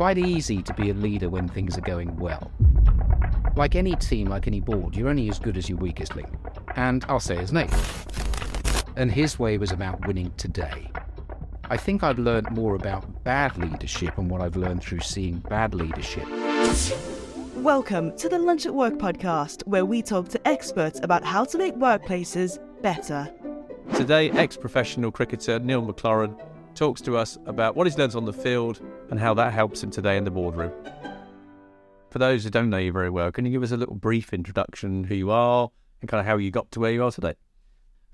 quite easy to be a leader when things are going well. Like any team, like any board, you're only as good as your weakest link. And I'll say his name. And his way was about winning today. I think I've learned more about bad leadership and what I've learned through seeing bad leadership. Welcome to the Lunch at Work podcast, where we talk to experts about how to make workplaces better. Today, ex professional cricketer Neil MacLaurin talks to us about what he's learned on the field and how that helps him today in the boardroom. For those who don't know you very well, can you give us a little brief introduction who you are and kind of how you got to where you are today?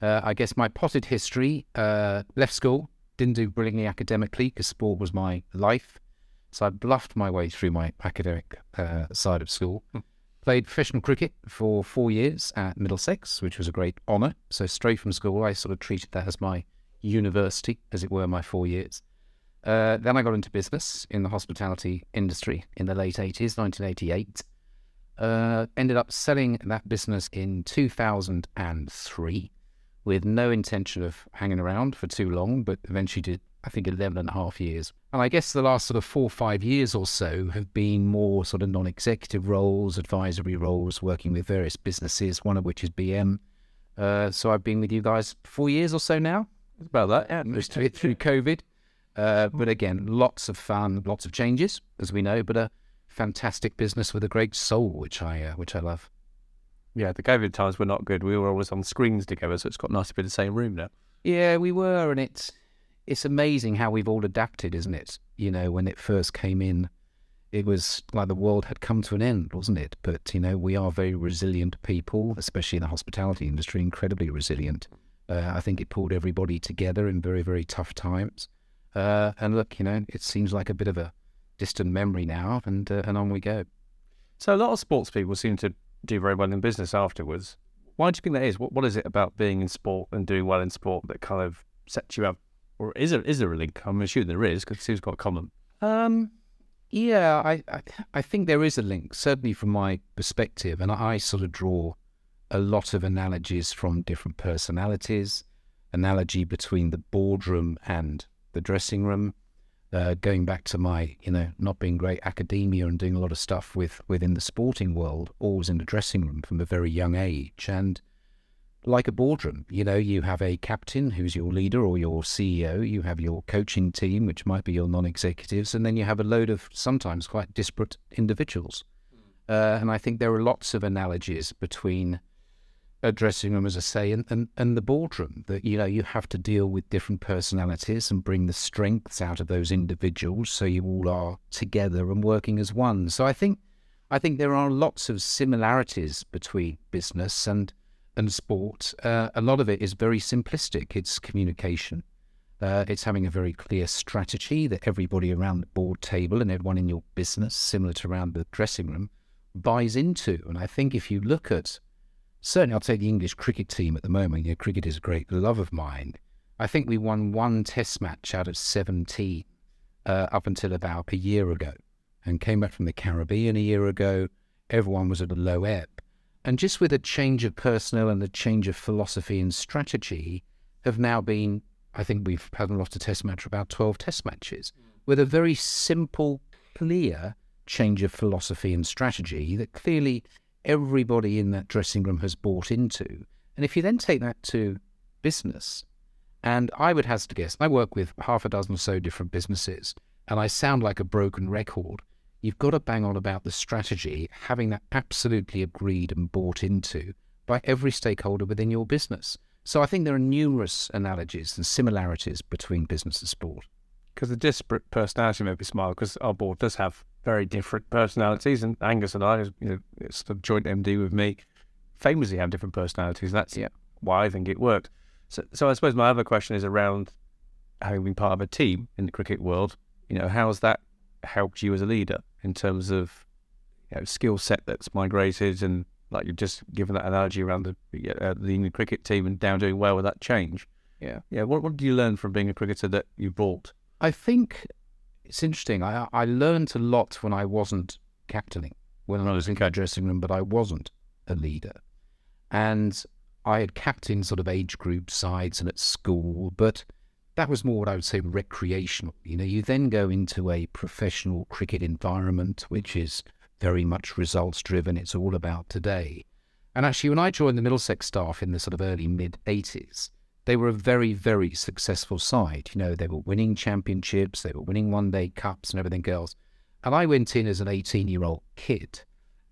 Uh, I guess my potted history uh, left school, didn't do brilliantly academically because sport was my life. So I bluffed my way through my academic uh, side of school. Hmm. Played professional cricket for four years at Middlesex, which was a great honour. So straight from school, I sort of treated that as my university, as it were, my four years. Uh, then I got into business in the hospitality industry in the late 80s, 1988. Uh, ended up selling that business in 2003 with no intention of hanging around for too long, but eventually did, I think, 11 and a half years. And I guess the last sort of four or five years or so have been more sort of non executive roles, advisory roles, working with various businesses, one of which is BM. Uh, so I've been with you guys four years or so now. It's about that, yeah. Most of it through COVID. Uh, but again, lots of fun, lots of changes, as we know, but a fantastic business with a great soul, which I uh, which I love. Yeah, the COVID times were not good. We were always on screens together, so it's got nice to be in the same room now. Yeah, we were, and it's it's amazing how we've all adapted, isn't it? You know, when it first came in, it was like the world had come to an end, wasn't it? But you know, we are very resilient people, especially in the hospitality industry, incredibly resilient. Uh, I think it pulled everybody together in very very tough times. Uh, and look, you know, it seems like a bit of a distant memory now, and uh, and on we go. So a lot of sports people seem to do very well in business afterwards. Why do you think that is? What what is it about being in sport and doing well in sport that kind of sets you up? Or is there is there a link? I'm assuming there is because it seems quite common. Um, yeah, I, I I think there is a link, certainly from my perspective, and I sort of draw a lot of analogies from different personalities, analogy between the boardroom and the dressing room, uh, going back to my, you know, not being great academia and doing a lot of stuff with within the sporting world, always in the dressing room from a very young age, and like a boardroom, you know, you have a captain who's your leader or your CEO, you have your coaching team, which might be your non-executives, and then you have a load of sometimes quite disparate individuals. Uh, and I think there are lots of analogies between a dressing room, as I say, and, and, and the boardroom. That you know you have to deal with different personalities and bring the strengths out of those individuals, so you all are together and working as one. So I think I think there are lots of similarities between business and and sport. Uh, a lot of it is very simplistic. It's communication. Uh, it's having a very clear strategy that everybody around the board table and everyone in your business, similar to around the dressing room, buys into. And I think if you look at certainly I'll take the English cricket team at the moment. You know, cricket is a great love of mine. I think we won one test match out of 17 uh, up until about a year ago and came back from the Caribbean a year ago. Everyone was at a low ebb. And just with a change of personnel and a change of philosophy and strategy, have now been, I think we've had lost a test match, about 12 test matches, with a very simple, clear change of philosophy and strategy that clearly everybody in that dressing room has bought into. And if you then take that to business, and I would hazard to guess, I work with half a dozen or so different businesses, and I sound like a broken record. You've got to bang on about the strategy, having that absolutely agreed and bought into by every stakeholder within your business. So I think there are numerous analogies and similarities between business and sport. Because the disparate personality made me smile because our board does have very different personalities, and Angus and I, you know, it's the joint MD with me, famously have different personalities. That's Yeah. why I think it worked. So, so I suppose my other question is around having been part of a team in the cricket world. You know, how has that helped you as a leader in terms of you know, skill set that's migrated and like you've just given that analogy around the uh, the England cricket team and down doing well with that change. Yeah. Yeah. What what did you learn from being a cricketer that you brought? I think it's interesting. I I learned a lot when I wasn't captaining, when I was in the dressing room, but I wasn't a leader. And I had captained sort of age group sides and at school, but that was more what I would say recreational. You know, you then go into a professional cricket environment, which is very much results driven. It's all about today. And actually, when I joined the Middlesex staff in the sort of early mid 80s, they were a very, very successful side. You know, they were winning championships, they were winning one day cups and everything else. And I went in as an 18 year old kid,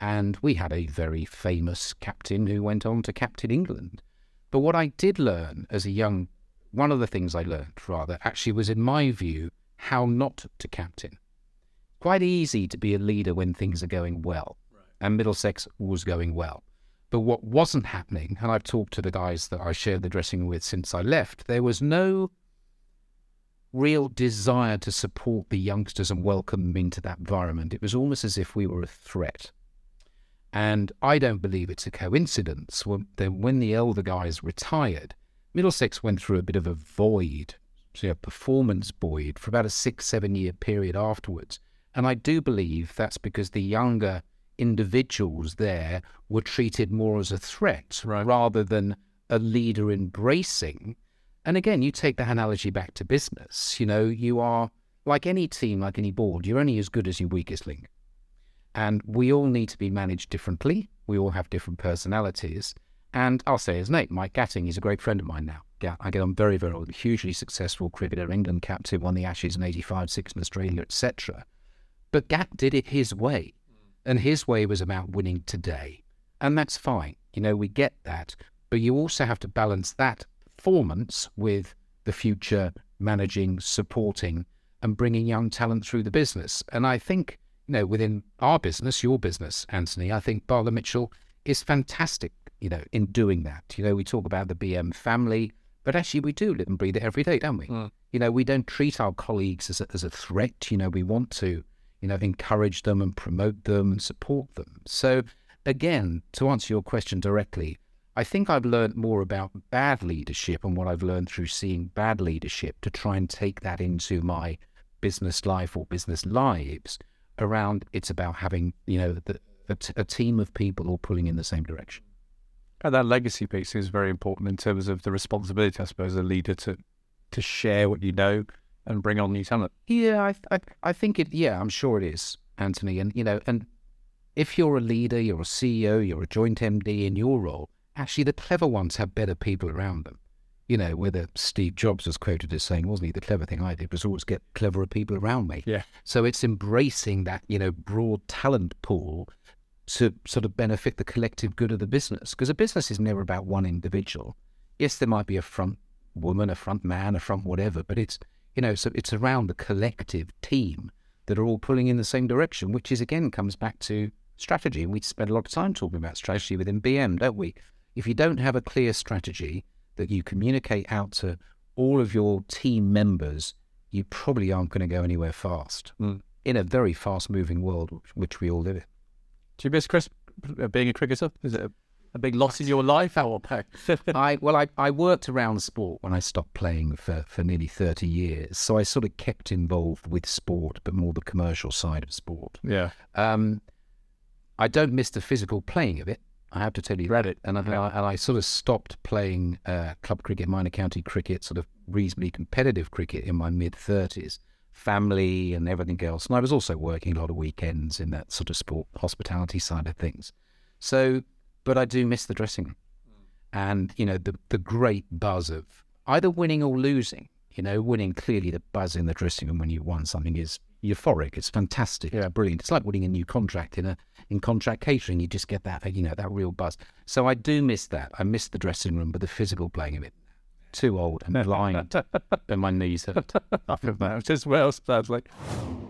and we had a very famous captain who went on to captain England. But what I did learn as a young one of the things I learned, rather, actually was, in my view, how not to captain. Quite easy to be a leader when things are going well, right. and Middlesex was going well. But what wasn't happening, and I've talked to the guys that I shared the dressing room with since I left, there was no real desire to support the youngsters and welcome them into that environment. It was almost as if we were a threat. And I don't believe it's a coincidence when, when the elder guys retired, Middlesex went through a bit of a void, so a performance void, for about a six, seven year period afterwards. And I do believe that's because the younger individuals there were treated more as a threat right. rather than a leader embracing. And again, you take that analogy back to business. You know, you are like any team, like any board, you're only as good as your weakest link. And we all need to be managed differently. We all have different personalities. And I'll say his name, Mike Gatting. He's a great friend of mine now. Yeah, I get on very, very well. Hugely successful cricketer, England captain, won the Ashes in 85, six in Australia, etc. But Gat did it his way. And his way was about winning today. And that's fine. You know, we get that. But you also have to balance that performance with the future managing, supporting, and bringing young talent through the business. And I think, you know, within our business, your business, Antony, I think Bartlett Mitchell is fantastic you know, in doing that. You know, we talk about the BM family, but actually we do live and breathe it every day, don't we? Mm. You know, we don't treat our colleagues as a, as a threat. You know, we want to, you know, encourage them and promote them and support them. So, again, to answer your question directly, I think I've learned more about bad leadership and what I've learned through seeing bad leadership to try and take that into my business life or business lives around it's about having, you know, the, a, t- a team of people all pulling in the same direction. And that legacy piece is very important in terms of the responsibility, I suppose, as a leader to to share what you know and bring on new talent. Yeah, I, I, I think it. Yeah, I'm sure it is, Antony. And you know, and if you're a leader, you're a CEO, you're a joint MD in your role. Actually, the clever ones have better people around them. You know, whether Steve Jobs was quoted as saying, wasn't he? The clever thing I did was always get cleverer people around me. Yeah. So it's embracing that, you know, broad talent pool to sort of benefit the collective good of the business. Because a business is never about one individual. Yes, there might be a front woman, a front man, a front whatever, but it's you know, so it's around the collective team that are all pulling in the same direction, which is again comes back to strategy. And we spend a lot of time talking about strategy within BM, don't we? If you don't have a clear strategy that you communicate out to all of your team members, you probably aren't going to go anywhere fast mm. in a very fast moving world, which we all live in. Do you miss Chris uh, being a cricketer? Is it a, a big loss in your life? How I well, I, I worked around sport when I stopped playing for, for nearly thirty years, so I sort of kept involved with sport, but more the commercial side of sport. Yeah. Um, I don't miss the physical playing of it. I have to tell you Read it, and I, yeah. and I sort of stopped playing uh, club cricket, minor county cricket, sort of reasonably competitive cricket in my mid thirties family and everything else. And I was also working a lot of weekends in that sort of sport hospitality side of things. So, but I do miss the dressing room and, you know, the, the great buzz of either winning or losing. You know, winning clearly the buzz in the dressing room when you won something is euphoric. It's fantastic. Yeah, brilliant. It's like winning a new contract in a in contract catering. You just get that you know that real buzz. So I do miss that. I miss the dressing room, but the physical playing of it too old and blind, and my knees hurt. as well, sadly.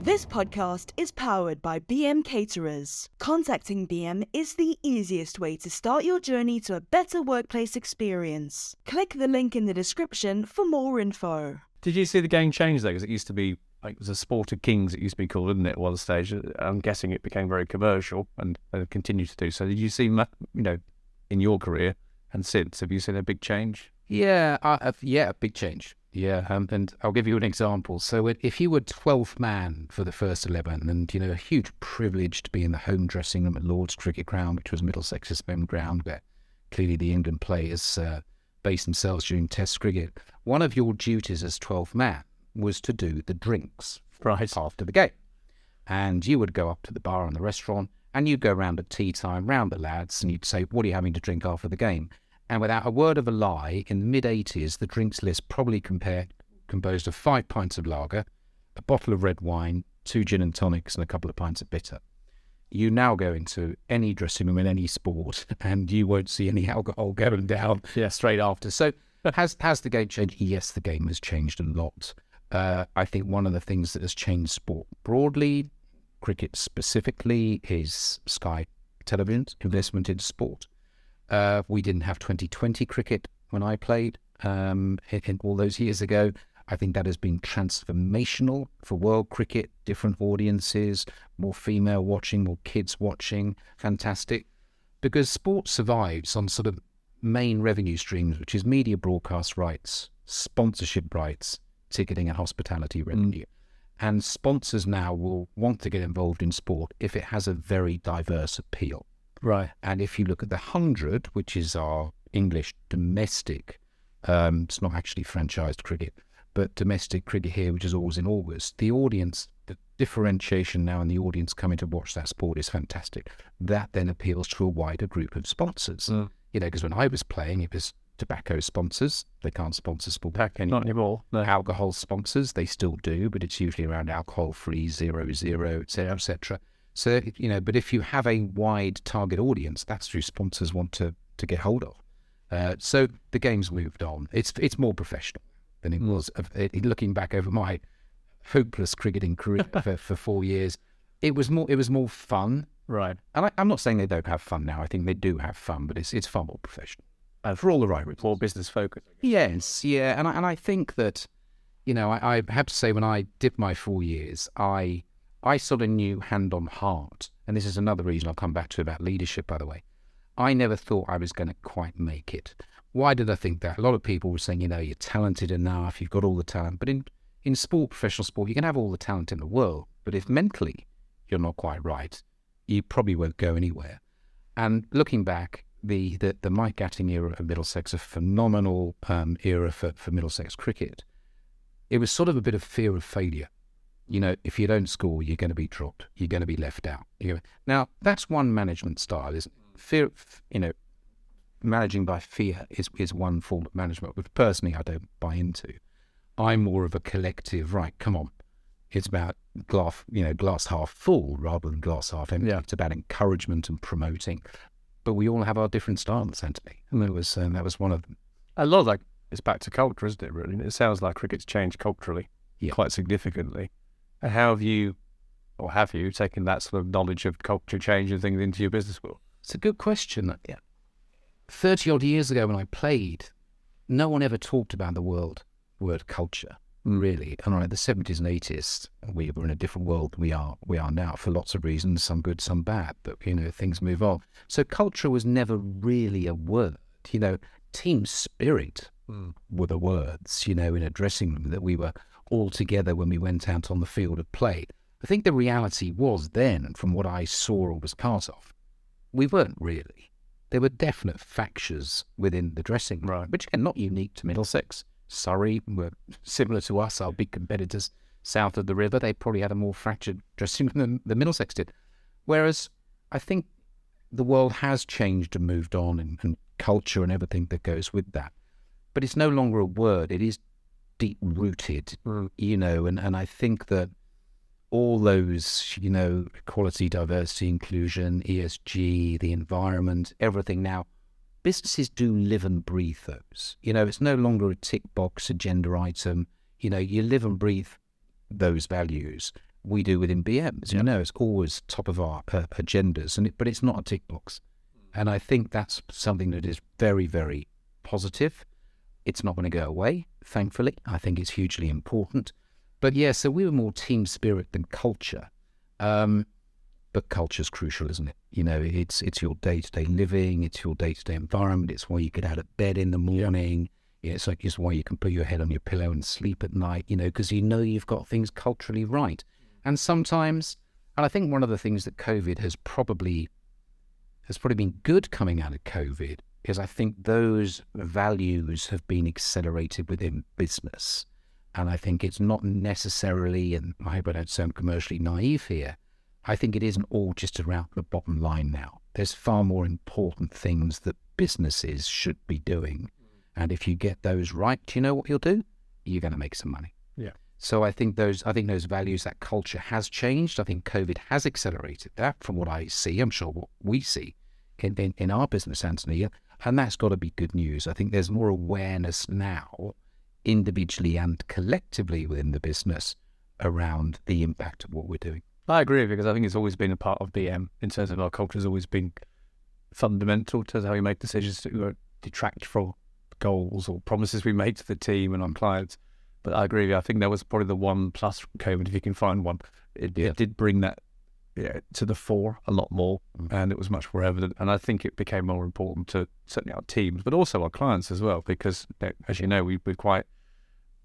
This podcast is powered by BM Caterers. Contacting BM is the easiest way to start your journey to a better workplace experience. Click the link in the description for more info. Did you see the game change though? Because it used to be like it was a sport of kings. It used to be called, didn't it? At one stage, I'm guessing it became very commercial and uh, continued to do so. Did you see, you know, in your career and since, have you seen a big change? Yeah, uh, yeah, big change. Yeah, um, and I'll give you an example. So if you were 12th man for the first 11, and, you know, a huge privilege to be in the home dressing room at Lord's Cricket Ground, which was Middlesex's home ground, where clearly the England players uh, base themselves during Test cricket, one of your duties as 12th man was to do the drinks Right. after the game. And you would go up to the bar and the restaurant and you'd go round at tea time, round the lads, and you'd say, What are you having to drink after the game? And without a word of a lie, in the mid 80s, the drinks list probably compared, composed of five pints of lager, a bottle of red wine, two gin and tonics, and a couple of pints of bitter. You now go into any dressing room in any sport, and you won't see any alcohol going down Yeah. straight after. So, has has the game changed? Yes, the game has changed a lot. Uh, I think one of the things that has changed sport broadly, cricket specifically, is Sky Television's investment in sport. Uh, we didn't have 2020 cricket when I played um, in, in all those years ago. I think that has been transformational for world cricket, different audiences, more female watching, more kids watching. Fantastic. Because sport survives on sort of main revenue streams, which is media broadcast rights, sponsorship rights, ticketing, and hospitality revenue. And sponsors now will want to get involved in sport if it has a very diverse appeal. Right. And if you look at the 100, which is our English domestic, um, it's not actually franchised cricket, but domestic cricket here, which is always in August, the audience, the differentiation now in the audience coming to watch that sport is fantastic. That then appeals to a wider group of sponsors. Mm. You know, because when I was playing, it was tobacco sponsors. They can't sponsor sport back anymore. Not anymore. No. Alcohol sponsors, they still do, but it's usually around alcohol free, zero, zero, et cetera, et cetera. So, you know, but if you have a wide target audience, that's who sponsors want to, to get hold of. Uh, so the game's moved on. It's it's more professional than it was. Of- it- looking back over my hopeless cricketing career for, for four years, it was more it was more fun. Right. And I, I'm not saying they don't have fun now. I think they do have fun, but it's it's far more professional uh, for all the right reasons. More business focused. Yes, yeah, and I, and I think that, you know, I, I have to say when I did my four years, I I sort of knew hand on heart, and this is another reason I'll come back to about leadership. By the way, I never thought I was going to quite make it. Why did I think that? A lot of people were saying, you know, you're talented enough, you've got all the talent, but in in sport, professional sport, you can have all the talent in the world, but if mentally you're not quite right, you probably won't go anywhere. And looking back, the, the, the Mike Gatting era of Middlesex, a phenomenal um, era for, for Middlesex cricket, it was sort of a bit of fear of failure. You know, if you don't score, you're going to be dropped. You're going to be left out. Now, that's one management style, isn't it? Fear, you know, managing by fear is, is one form of management, which personally I don't buy into. I'm more of a collective, right, come on. It's about glass, you know, glass half full rather than glass half empty. Yeah. It's about encouragement and promoting. But we all have our different styles, Antony. And that was, um, that was one of them. A lot of that is back to culture, isn't it, really? It sounds like cricket's changed culturally Yeah. quite significantly. And how have you, or have you, taken that sort of knowledge of culture change and things into your business world? It's a good question. Yeah. 30 odd years ago when I played, no one ever talked about the world, word culture, hmm. really. And in the 70s and 80s, we were in a different world than we are, we are now for lots of reasons, some good, some bad, but, you know, things move on. So culture was never really a word. You know, team spirit hmm. were the words, you know, in a dressing room that we were all together when we went out on the field of play. I think the reality was then, and from what I saw or was part of, we weren't really. There were definite factures within the dressing room, Right. which again, not unique to Middlesex. Surrey were similar to us, our big competitors south of the river. They probably had a more fractured dressing room than the Middlesex did. Whereas I think the world has changed and moved on, and, and culture and everything that goes with that. But it's no longer a word, it is deep rooted, you know, and, and I think that all those, you know, equality, diversity, inclusion, ESG, the environment, everything now, businesses do live and breathe those. You know, it's no longer a tick box agenda item. You know, you live and breathe those values. We do within BMs. You know, it's always top of our uh, agendas, and it, but it's not a tick box. And I think that's something that is very, very positive. It's not going to go away, thankfully. I think it's hugely important. But yeah, so we were more team spirit than culture. Um, but culture's crucial, isn't it? You know, it's it's your day to day living, it's your day to day environment. It's why you get out of bed in the morning. Yeah, it's like it's why you can put your head on your pillow and sleep at night. You know, because you know you've got things culturally right. And sometimes, and I think one of the things that COVID has probably has probably been good coming out of COVID is I think those values have been accelerated within business. And I think it's not necessarily, and I hope I don't sound commercially naive here, I think it isn't all just around the bottom line now. There's far more important things that businesses should be doing. And if you get those right, do you know what you'll do? You're going to make some money. Yeah. So I think those I think those values, that culture has changed. I think COVID has accelerated that from what I see. I'm sure what we see in, in, in our business, Antony. And that's got to be good news. I think there's more awareness now, individually and collectively within the business, around the impact of what we're doing. I agree because I think it's always been a part of BM in terms of our culture has always been fundamental to how we make decisions to detract from goals or promises we made to the team and our clients. But I agree with you. I think that was probably the one plus COVID, if you can find one. It, Yeah. it did bring that yeah, to the fore a lot more, Mm. and it was much more evident. And I think it became more important to certainly our teams, but also our clients as well, because as you know, we, we're quite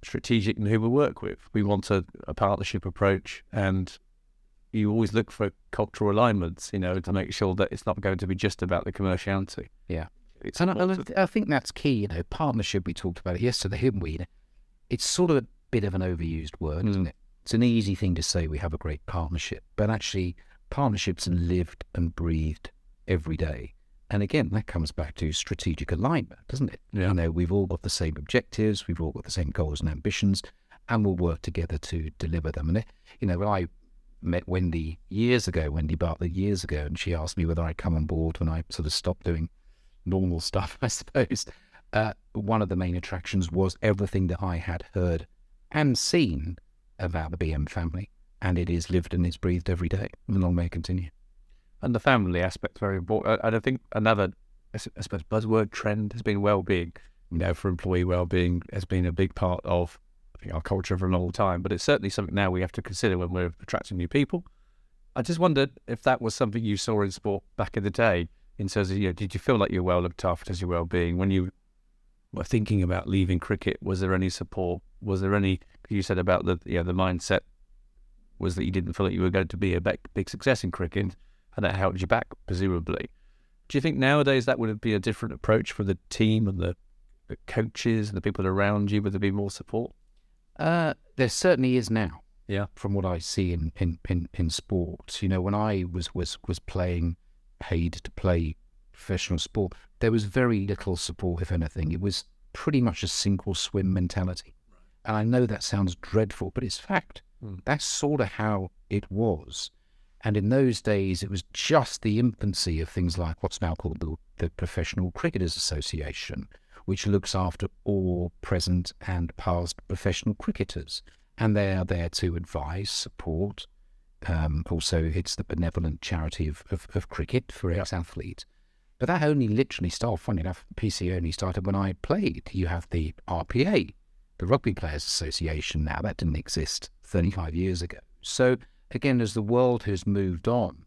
strategic in who we work with. We want a, a partnership approach, and you always look for cultural alignments, you know, to make sure that it's not going to be just about the commerciality. Yeah. It's And I, I I think that's key. You know, partnership. We talked about it yesterday, didn't we? It's sort of a bit of an overused word, isn't it? It's an easy thing to say we have a great partnership, but actually, partnerships are lived and breathed every day. And again, that comes back to strategic alignment, doesn't it? Yeah. You know, we've all got the same objectives, we've all got the same goals and ambitions, and we'll work together to deliver them. And it, you know, when I met Wendy years ago, Wendy Bartlett years ago, and she asked me whether I'd come on board when I sort of stopped doing normal stuff, I suppose. Uh, one of the main attractions was everything that I had heard and seen about the BM family, and it is lived and is breathed every day. And long may it continue. and the family aspect's very important. Uh, and I think another, I suppose, buzzword trend has been well-being. You know, for employee well-being has been a big part of I think, our culture for a long time. But it's certainly something now we have to consider when we're attracting new people. I just wondered if that was something you saw in sport back in the day. In terms of, you know, did you feel like you were well looked after as your well-being when you were thinking about leaving cricket? Was there any support? Was there any? You said about the, you know, the mindset was that you didn't feel like you were going to be a big, big success in cricket and that held you back, presumably. Do you think nowadays that would be a different approach for the team and the, the coaches and the people around you? Would there be more support? Uh, there certainly is now. Yeah. From what I see in, in, in, in sports, you know, when I was, was, was playing, paid to play professional sport, there was very little support, if anything. It was pretty much a sink or swim mentality. And I know that sounds dreadful, but it's fact. Mm. That's sort of how it was. And in those days, it was just the infancy of things like what's now called the, the Professional Cricketers Association, which looks after all present and past professional cricketers. And they are there to advise, support. Um, also, it's the benevolent charity of, of, of cricket for ex athletes. But that only literally started, funny enough, PC only started when I played. You have the RPA, the Rugby Players Association now. That didn't exist 35 years ago. So, again, as the world has moved on,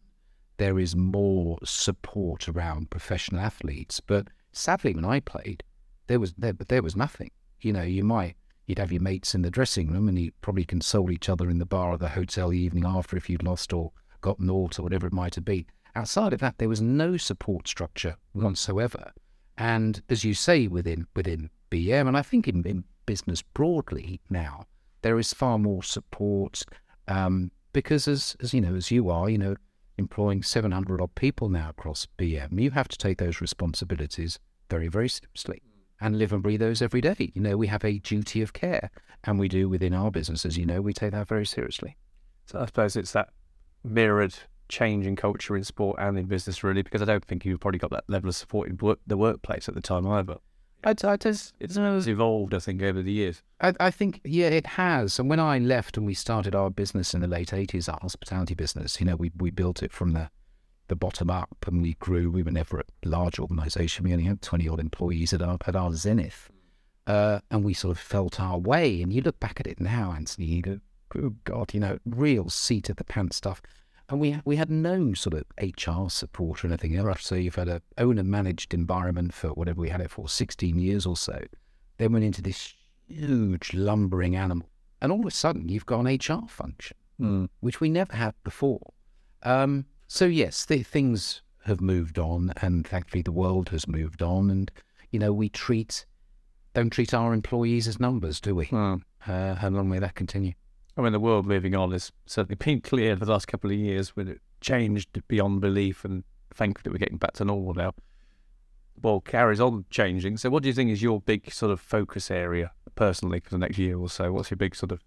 there is more support around professional athletes. But sadly, when I played, there was there, but there was nothing. You know, you might you'd have your mates in the dressing room, and you'd probably console each other in the bar or the hotel the evening after if you'd lost or got naught or whatever it might have been. Outside of that, there was no support structure whatsoever. And as you say, within within BM, and I think in, in business broadly now, there is far more support um, because, as as you know, as you are, you know, employing 700 odd people now across BM, you have to take those responsibilities very, very seriously and live and breathe those every day. You know, we have a duty of care, and we do within our business, as you know, we take that very seriously. So I suppose it's that mirrored change in culture in sport and in business, really, because I don't think you probably got that level of support in work, the workplace at the time either. I, I just, It's, it's evolved, I think, over the years. I, I think, yeah, it has. And when I left and we started our business in the late 80s, our hospitality business, you know, we, we built it from the, the bottom up and we grew. We were never a large organization. We only had 20 odd employees at our, at our zenith. Uh, and we sort of felt our way. And you look back at it now, Antony, you go, good God, you know, real seat of the pants stuff. And we we had no sort of HR support or anything else. So you've had a owner managed environment for whatever we had it for, 16 years or so. Then went into this huge lumbering animal. And all of a sudden you've got an HR function, Mm. which we never had before. Um, so yes, the things have moved on, and thankfully the world has moved on. And you know, we treat don't treat our employees as numbers, do we? Hmm. Uh, how long may that continue? I mean, the world moving on has certainly been clear the last couple of years when it changed beyond belief, and thankfully we're getting back to normal now. Well, carries on changing. So, what do you think is your big sort of focus area personally for the next year or so? What's your big sort of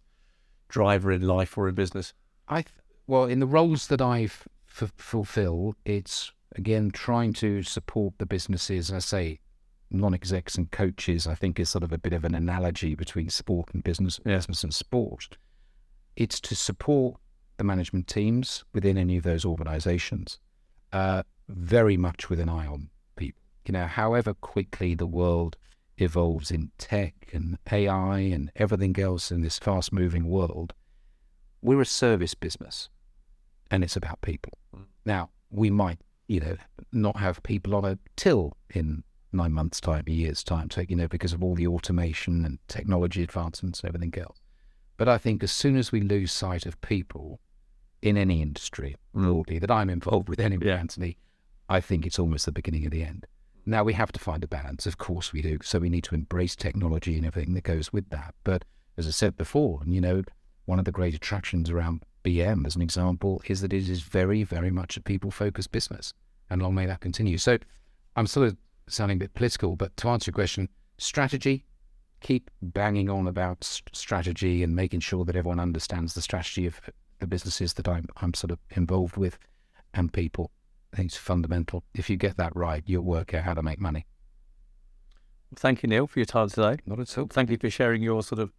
driver in life or in business? I th- well, in the roles that I've f- fulfilled, it's again trying to support the businesses. I say non-execs and coaches. I think is sort of a bit of an analogy between sport and business, Yeah. business and sport. It's to support the management teams within any of those organisations, uh, very much with an eye on people. You know, however quickly the world evolves in tech and AI and everything else in this fast-moving world, we're a service business and it's about people. Now, we might, you know, not have people on a till in nine months' time, a year's time, so, you know, because of all the automation and technology advancements and everything else. But I think as soon as we lose sight of people in any industry, broadly, that I'm involved with anyway, Yeah. Antony, I think it's almost the beginning of the end. Now we have to find a balance, of course we do. So we need to embrace technology and everything that goes with that. But as I said before, and you know, one of the great attractions around BM, as an example, is that it is very, very much a people-focused business, and long may that continue. So I'm sort of sounding a bit political, but to answer your question, strategy, keep banging on about strategy and making sure that everyone understands the strategy of the businesses that I'm I'm sort of involved with, and people. I think it's fundamental. If you get that right, you'll work out how to make money. Thank you, Neil, for your time today. Not at all. Thank you for sharing your sort of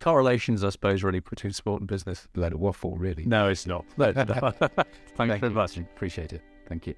correlations, I suppose, really between sport and business. Let it waffle, really. No, it's not. No, not. Thanks Thank very you. much. Appreciate it. Thank you.